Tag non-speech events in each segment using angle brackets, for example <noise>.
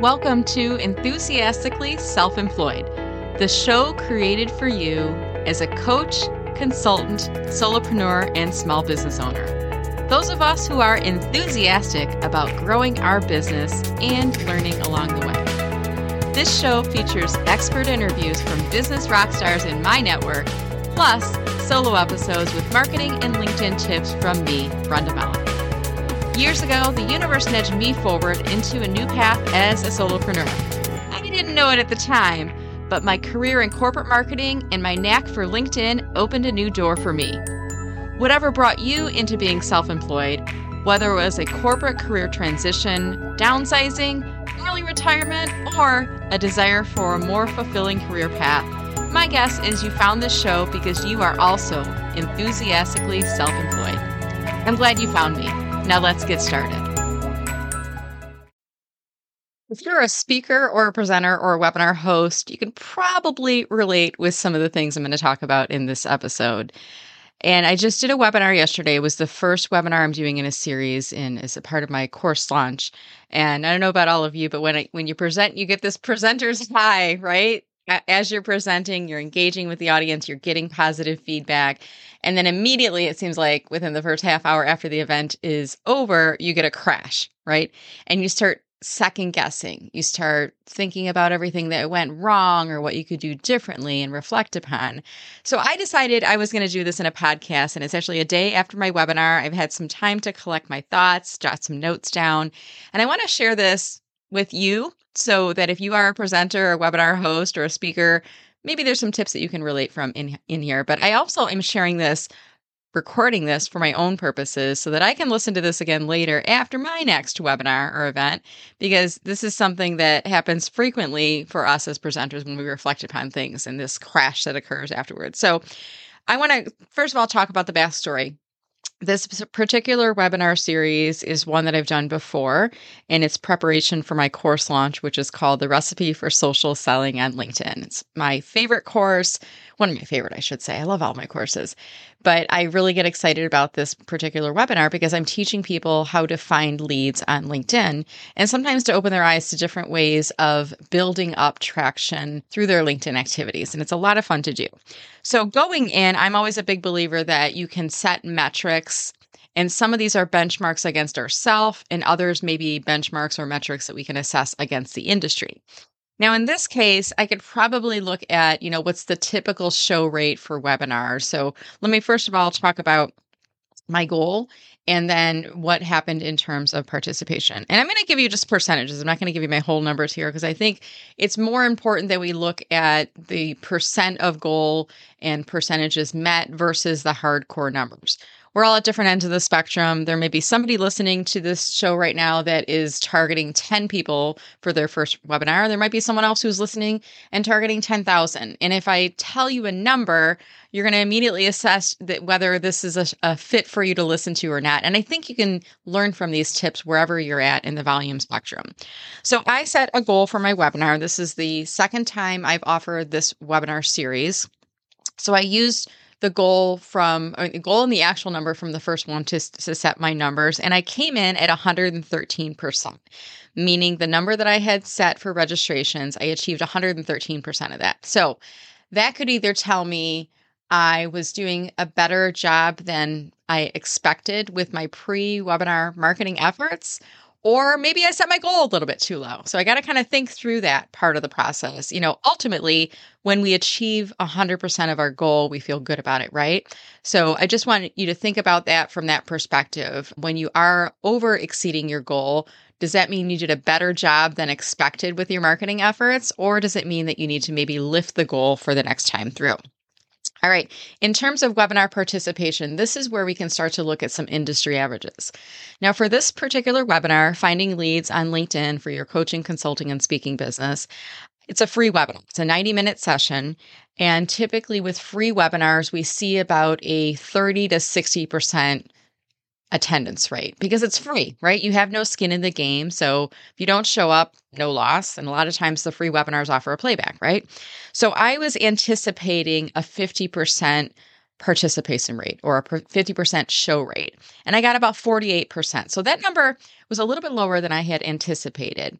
Welcome to Enthusiastically Self Employed, the show created for you as a coach, consultant, solopreneur, and small business owner. Those of us who are enthusiastic about growing our business and learning along the way. This show features expert interviews from business rock stars in my network, plus solo episodes with marketing and LinkedIn tips from me, Brenda Meller. Years ago, the universe nudged me forward into a new path as a solopreneur. I didn't know it at the time, but my career in corporate marketing and my knack for LinkedIn opened a new door for me. Whatever brought you into being self employed, whether it was a corporate career transition, downsizing, early retirement, or a desire for a more fulfilling career path, my guess is you found this show because you are also enthusiastically self employed. I'm glad you found me. Now let's get started. If you're a speaker or a presenter or a webinar host, you can probably relate with some of the things I'm going to talk about in this episode. And I just did a webinar yesterday. It was the first webinar I'm doing in a series in as a part of my course launch. And I don't know about all of you, but when I, when you present, you get this presenter's <laughs> high, right? As you're presenting, you're engaging with the audience, you're getting positive feedback. And then immediately, it seems like within the first half hour after the event is over, you get a crash, right? And you start second guessing. You start thinking about everything that went wrong or what you could do differently and reflect upon. So I decided I was going to do this in a podcast. And it's actually a day after my webinar. I've had some time to collect my thoughts, jot some notes down. And I want to share this with you so that if you are a presenter, a webinar host, or a speaker, maybe there's some tips that you can relate from in in here. But i also am sharing this recording this for my own purposes so that i can listen to this again later after my next webinar or event because this is something that happens frequently for us as presenters when we reflect upon things and this crash that occurs afterwards. So i want to first of all talk about the backstory this particular webinar series is one that I've done before, and it's preparation for my course launch, which is called The Recipe for Social Selling on LinkedIn. It's my favorite course, one of my favorite, I should say. I love all my courses, but I really get excited about this particular webinar because I'm teaching people how to find leads on LinkedIn and sometimes to open their eyes to different ways of building up traction through their LinkedIn activities. And it's a lot of fun to do. So, going in, I'm always a big believer that you can set metrics and some of these are benchmarks against ourselves, and others may be benchmarks or metrics that we can assess against the industry. Now, in this case, I could probably look at, you know, what's the typical show rate for webinars. So let me first of all talk about my goal and then what happened in terms of participation. And I'm going to give you just percentages. I'm not going to give you my whole numbers here because I think it's more important that we look at the percent of goal and percentages met versus the hardcore numbers we're all at different ends of the spectrum. There may be somebody listening to this show right now that is targeting 10 people for their first webinar. There might be someone else who's listening and targeting 10,000. And if I tell you a number, you're going to immediately assess that whether this is a, a, fit for you to listen to or not. And I think you can learn from these tips wherever you're at in the volume spectrum. So I set a goal for my webinar. This is the second time I've offered this webinar series. So I used the goal from the goal and the actual number from the first one to, to set my numbers. And I came in at 113%, meaning the number that I had set for registrations, I achieved 113% of that. So that could either tell me I was doing a better job than I expected with my pre webinar marketing efforts, or maybe I set my goal a little bit too low. So I got to kind of think through that part of the process. You know, ultimately, when we achieve 100% of our goal, we feel good about it, right? So I just want you to think about that from that perspective. When you are over exceeding your goal, does that mean you did a better job than expected with your marketing efforts? Or does it mean that you need to maybe lift the goal for the next time through? All right. In terms of webinar participation, this is where we can start to look at some industry averages. Now, for this particular webinar, Finding Leads on LinkedIn for your coaching, consulting, and speaking business, it's a free webinar. It's a 90 minute session. And typically with free webinars, we see about a 30 to 60% attendance rate because it's free, right? You have no skin in the game. So if you don't show up, no loss. And a lot of times the free webinars offer a playback, right? So I was anticipating a 50% participation rate or a 50% show rate. And I got about 48%. So that number was a little bit lower than I had anticipated.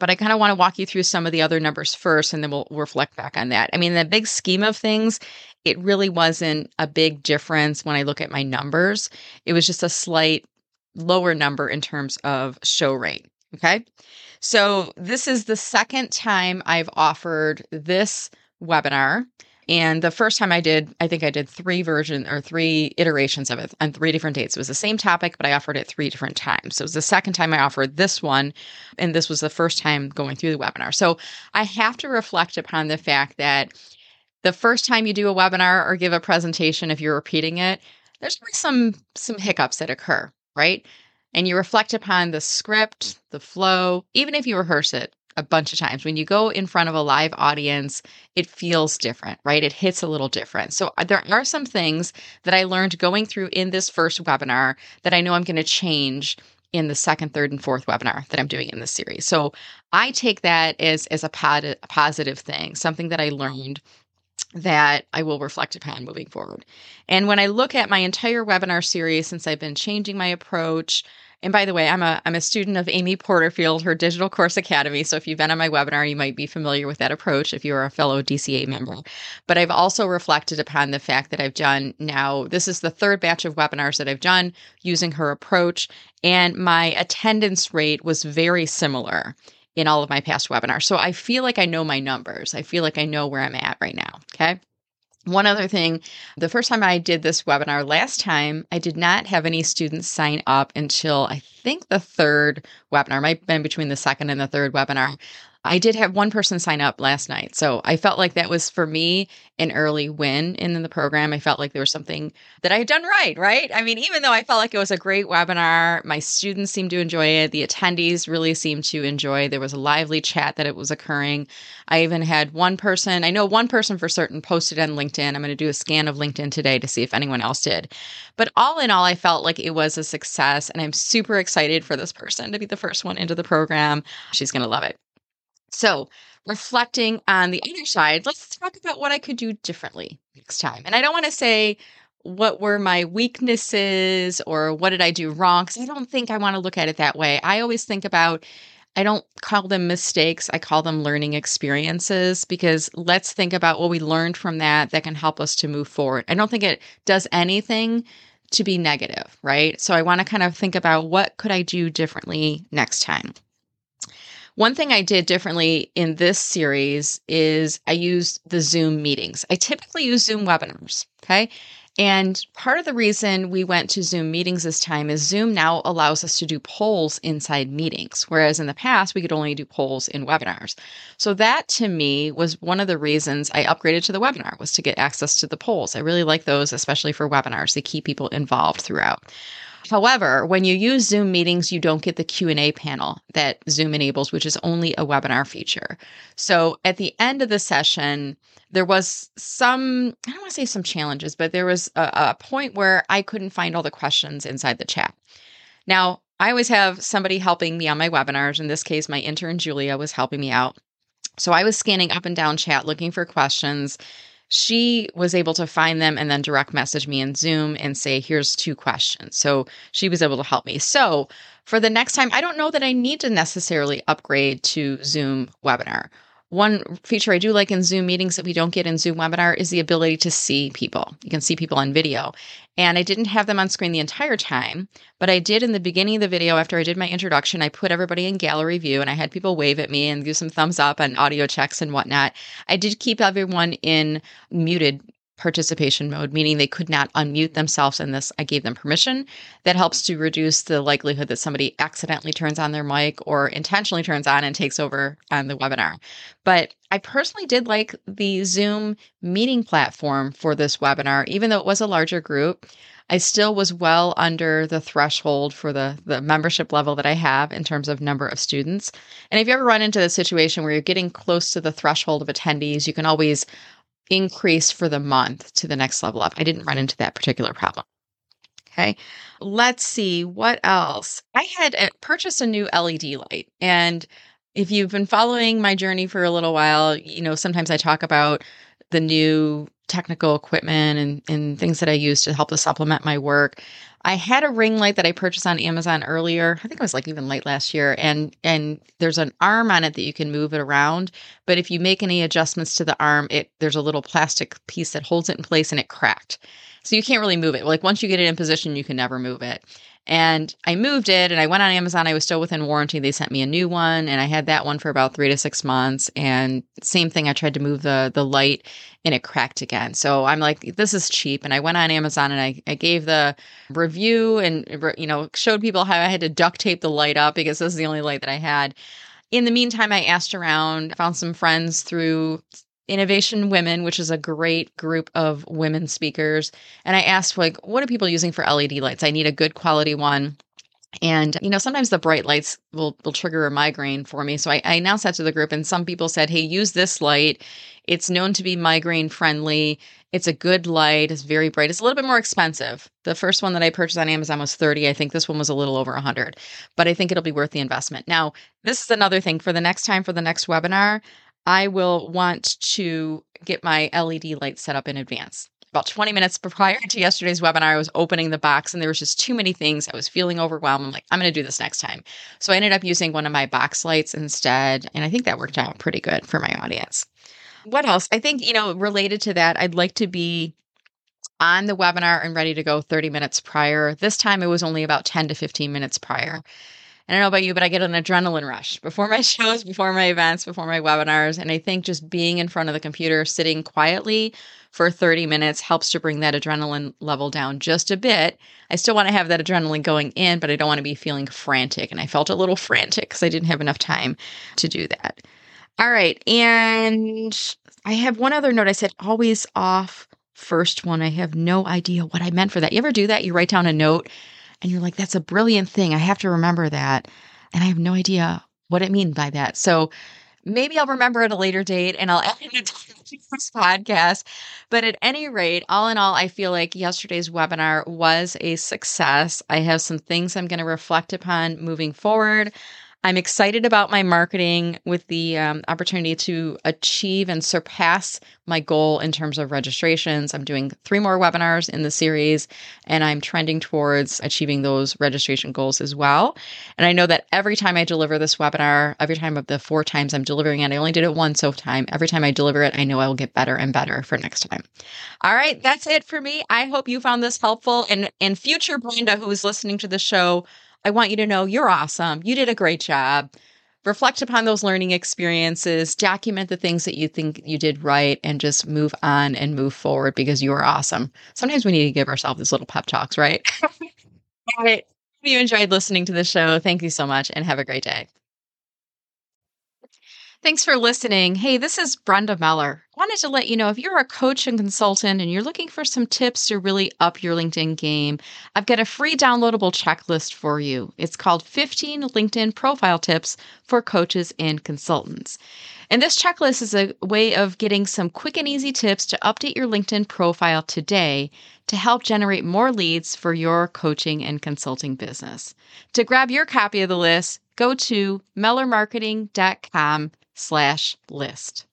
But I kind of want to walk you through some of the other numbers first and then we'll reflect back on that. I mean, the big scheme of things, it really wasn't a big difference when I look at my numbers. It was just a slight lower number in terms of show rate. Okay. So this is the second time I've offered this webinar. And the first time I did, I think I did three version or three iterations of it on three different dates. It was the same topic, but I offered it three different times. So it was the second time I offered this one, and this was the first time going through the webinar. So I have to reflect upon the fact that the first time you do a webinar or give a presentation, if you're repeating it, there's some some hiccups that occur, right? And you reflect upon the script, the flow, even if you rehearse it a bunch of times. When you go in front of a live audience, it feels different, right? It hits a little different. So uh, there are some things that I learned going through in this first webinar that I know I'm going to change in the second, third, and fourth webinar that I'm doing in this series. So I take that as as a, pod, a positive thing, something that I learned that I will reflect upon moving forward. And when I look at my entire webinar series since I've been changing my approach, and by the way, I'm a I'm a student of Amy Porterfield, her Digital Course Academy. So if you've been on my webinar, you might be familiar with that approach if you're a fellow DCA member. But I've also reflected upon the fact that I've done now this is the third batch of webinars that I've done using her approach, and my attendance rate was very similar in all of my past webinars. So I feel like I know my numbers. I feel like I know where I'm at right now. Okay. One other thing, the first time I did this webinar last time, I did not have any students sign up until I think the third webinar, might have been between the second and the third webinar. I did have one person sign up last night. So I felt like that was for me an early win in the program. I felt like there was something that I had done right, right? I mean, even though I felt like it was a great webinar, my students seemed to enjoy it. The attendees really seemed to enjoy. There was a lively chat that it was occurring. I even had one person, I know one person for certain posted on LinkedIn. I'm going to do a scan of LinkedIn today to see if anyone else did. But all in all, I felt like it was a success and I'm super excited for this person to be the first one into the program. She's going to love it. So, reflecting on the other side, let's talk about what I could do differently next time. And I don't want to say what were my weaknesses or what did I do wrong because I don't think I want to look at it that way. I always think about I don't call them mistakes, I call them learning experiences because let's think about what we learned from that that can help us to move forward. I don't think it does anything to be negative, right? So I want to kind of think about what could I do differently next time. One thing I did differently in this series is I used the Zoom meetings. I typically use Zoom webinars. Okay. And part of the reason we went to Zoom meetings this time is Zoom now allows us to do polls inside meetings, whereas in the past we could only do polls in webinars. So that to me was one of the reasons I upgraded to the webinar was to get access to the polls. I really like those, especially for webinars. They keep people involved throughout. However, when you use Zoom meetings, you don't get the Q&A panel that Zoom enables, which is only a webinar feature. So at the end of the session, there was some, I don't want to say some challenges, but there was a, a point where I couldn't find all the questions inside the chat. Now, I always have somebody helping me on my webinars. In this case, my intern Julia was helping me out. So I was scanning up and down chat looking for questions she was able to find them and then direct message me in Zoom and say, here's two questions. So she was able to help me. So for the next time, I don't know that I need to necessarily upgrade to Zoom webinar. One feature I do like in Zoom meetings that we don't get in Zoom webinar is the ability to see people. You can see people on video. And I didn't have them on screen the entire time, but I did in the beginning of the video after I did my introduction. I put everybody in gallery view and I had people wave at me and do some thumbs up and audio checks and whatnot. I did keep everyone in muted participation mode, meaning they could not unmute themselves in this. I gave them permission. That helps to reduce the likelihood that somebody accidentally turns on their mic or intentionally turns on and takes over on the webinar. But I personally did like the Zoom meeting platform for this webinar, even though it was a larger group. I still was well under the threshold for the, the membership level that I have in terms of number of students. And if you ever run into the situation where you're getting close to the threshold of attendees, you can always increase for the month to the next level up. I didn't run into that particular problem. Okay. Let's see what else. I had uh, purchased a new LED light. And if you've been following my journey for a little while, you know, sometimes I talk about the new technical equipment and, and things that I use to help to supplement my work. I had a ring light that I purchased on Amazon earlier. I think it was like even late last year and and there's an arm on it that you can move it around, but if you make any adjustments to the arm, it there's a little plastic piece that holds it in place and it cracked. So you can't really move it. Like once you get it in position, you can never move it. And I moved it and I went on Amazon. I was still within warranty. They sent me a new one and I had that one for about three to six months. And same thing, I tried to move the the light and it cracked again. So I'm like, this is cheap. And I went on Amazon and I, I gave the review and you know showed people how I had to duct tape the light up because this is the only light that I had. In the meantime, I asked around, found some friends through Innovation Women, which is a great group of women speakers. And I asked, like, what are people using for LED lights? I need a good quality one. And you know, sometimes the bright lights will will trigger a migraine for me. So I, I announced that to the group, and some people said, "Hey, use this light. It's known to be migraine friendly. It's a good light. It's very bright. It's a little bit more expensive. The first one that I purchased on Amazon was 30. I think this one was a little over 100, but I think it'll be worth the investment. Now, this is another thing for the next time for the next webinar. I will want to get my LED light set up in advance. About 20 minutes <laughs> prior to yesterday's webinar, I was opening the box and there was just too many things. I was feeling overwhelmed. I'm like, I'm going to do this next time. So I ended up using one of my box lights instead. And I think that worked out pretty good for my audience. What else? I think, you know, related to that, I'd like to be on the webinar and ready to go 30 minutes prior. This time it was only about 10 to 15 minutes prior. I don't know about you, but I get an adrenaline rush before my <laughs> shows, before my events, before my webinars. And I think just being in front of the computer, sitting quietly for 30 minutes helps to bring that adrenaline level down just a bit. I still want to have that adrenaline going in, but I don't want to be feeling frantic. And I felt a little <laughs> frantic because I didn't have enough time to do that. All right. And I have one other note. I said always off first one. I have no idea what I meant for that. You ever do that? You write down a note and you're like, that's a brilliant thing. I have to remember that. And I have no idea what it means by that. So maybe I'll remember at a later date and I'll add it to this podcast. But at any rate, all in all, I feel like yesterday's webinar was a success. I have some things I'm going to reflect upon moving forward. I'm excited about my marketing with the um, opportunity to achieve and surpass my goal in terms of registrations. I'm doing three more webinars in the series, and I'm trending towards achieving those registration goals as well. And I know that every time I deliver this webinar, every time of the four times I'm delivering it, I only did it once so time. Every time I deliver it, I know I will get better and better for next time. All right, that's it for me. I hope you found this helpful. And and future Brenda who is listening to the show I want you to know you're awesome. You did a great job. Reflect upon those learning experiences, document the things that you think you did right, and just move on and move forward because you are awesome. Sometimes we need to give ourselves these little pep talks, right? All <laughs> right. If you enjoyed listening to the show, thank you so much and have a great day. Thanks for listening. Hey, this is Brenda Meller. Wanted to let you know if you're a coach and consultant and you're looking for some tips to really up your LinkedIn game, I've got a free downloadable checklist for you. It's called 15 LinkedIn Profile Tips for Coaches and Consultants. And this checklist is a way of getting some quick and easy tips to update your LinkedIn profile today to help generate more leads for your coaching and consulting business. To grab your copy of the list, go to mellermarketing.com slash list.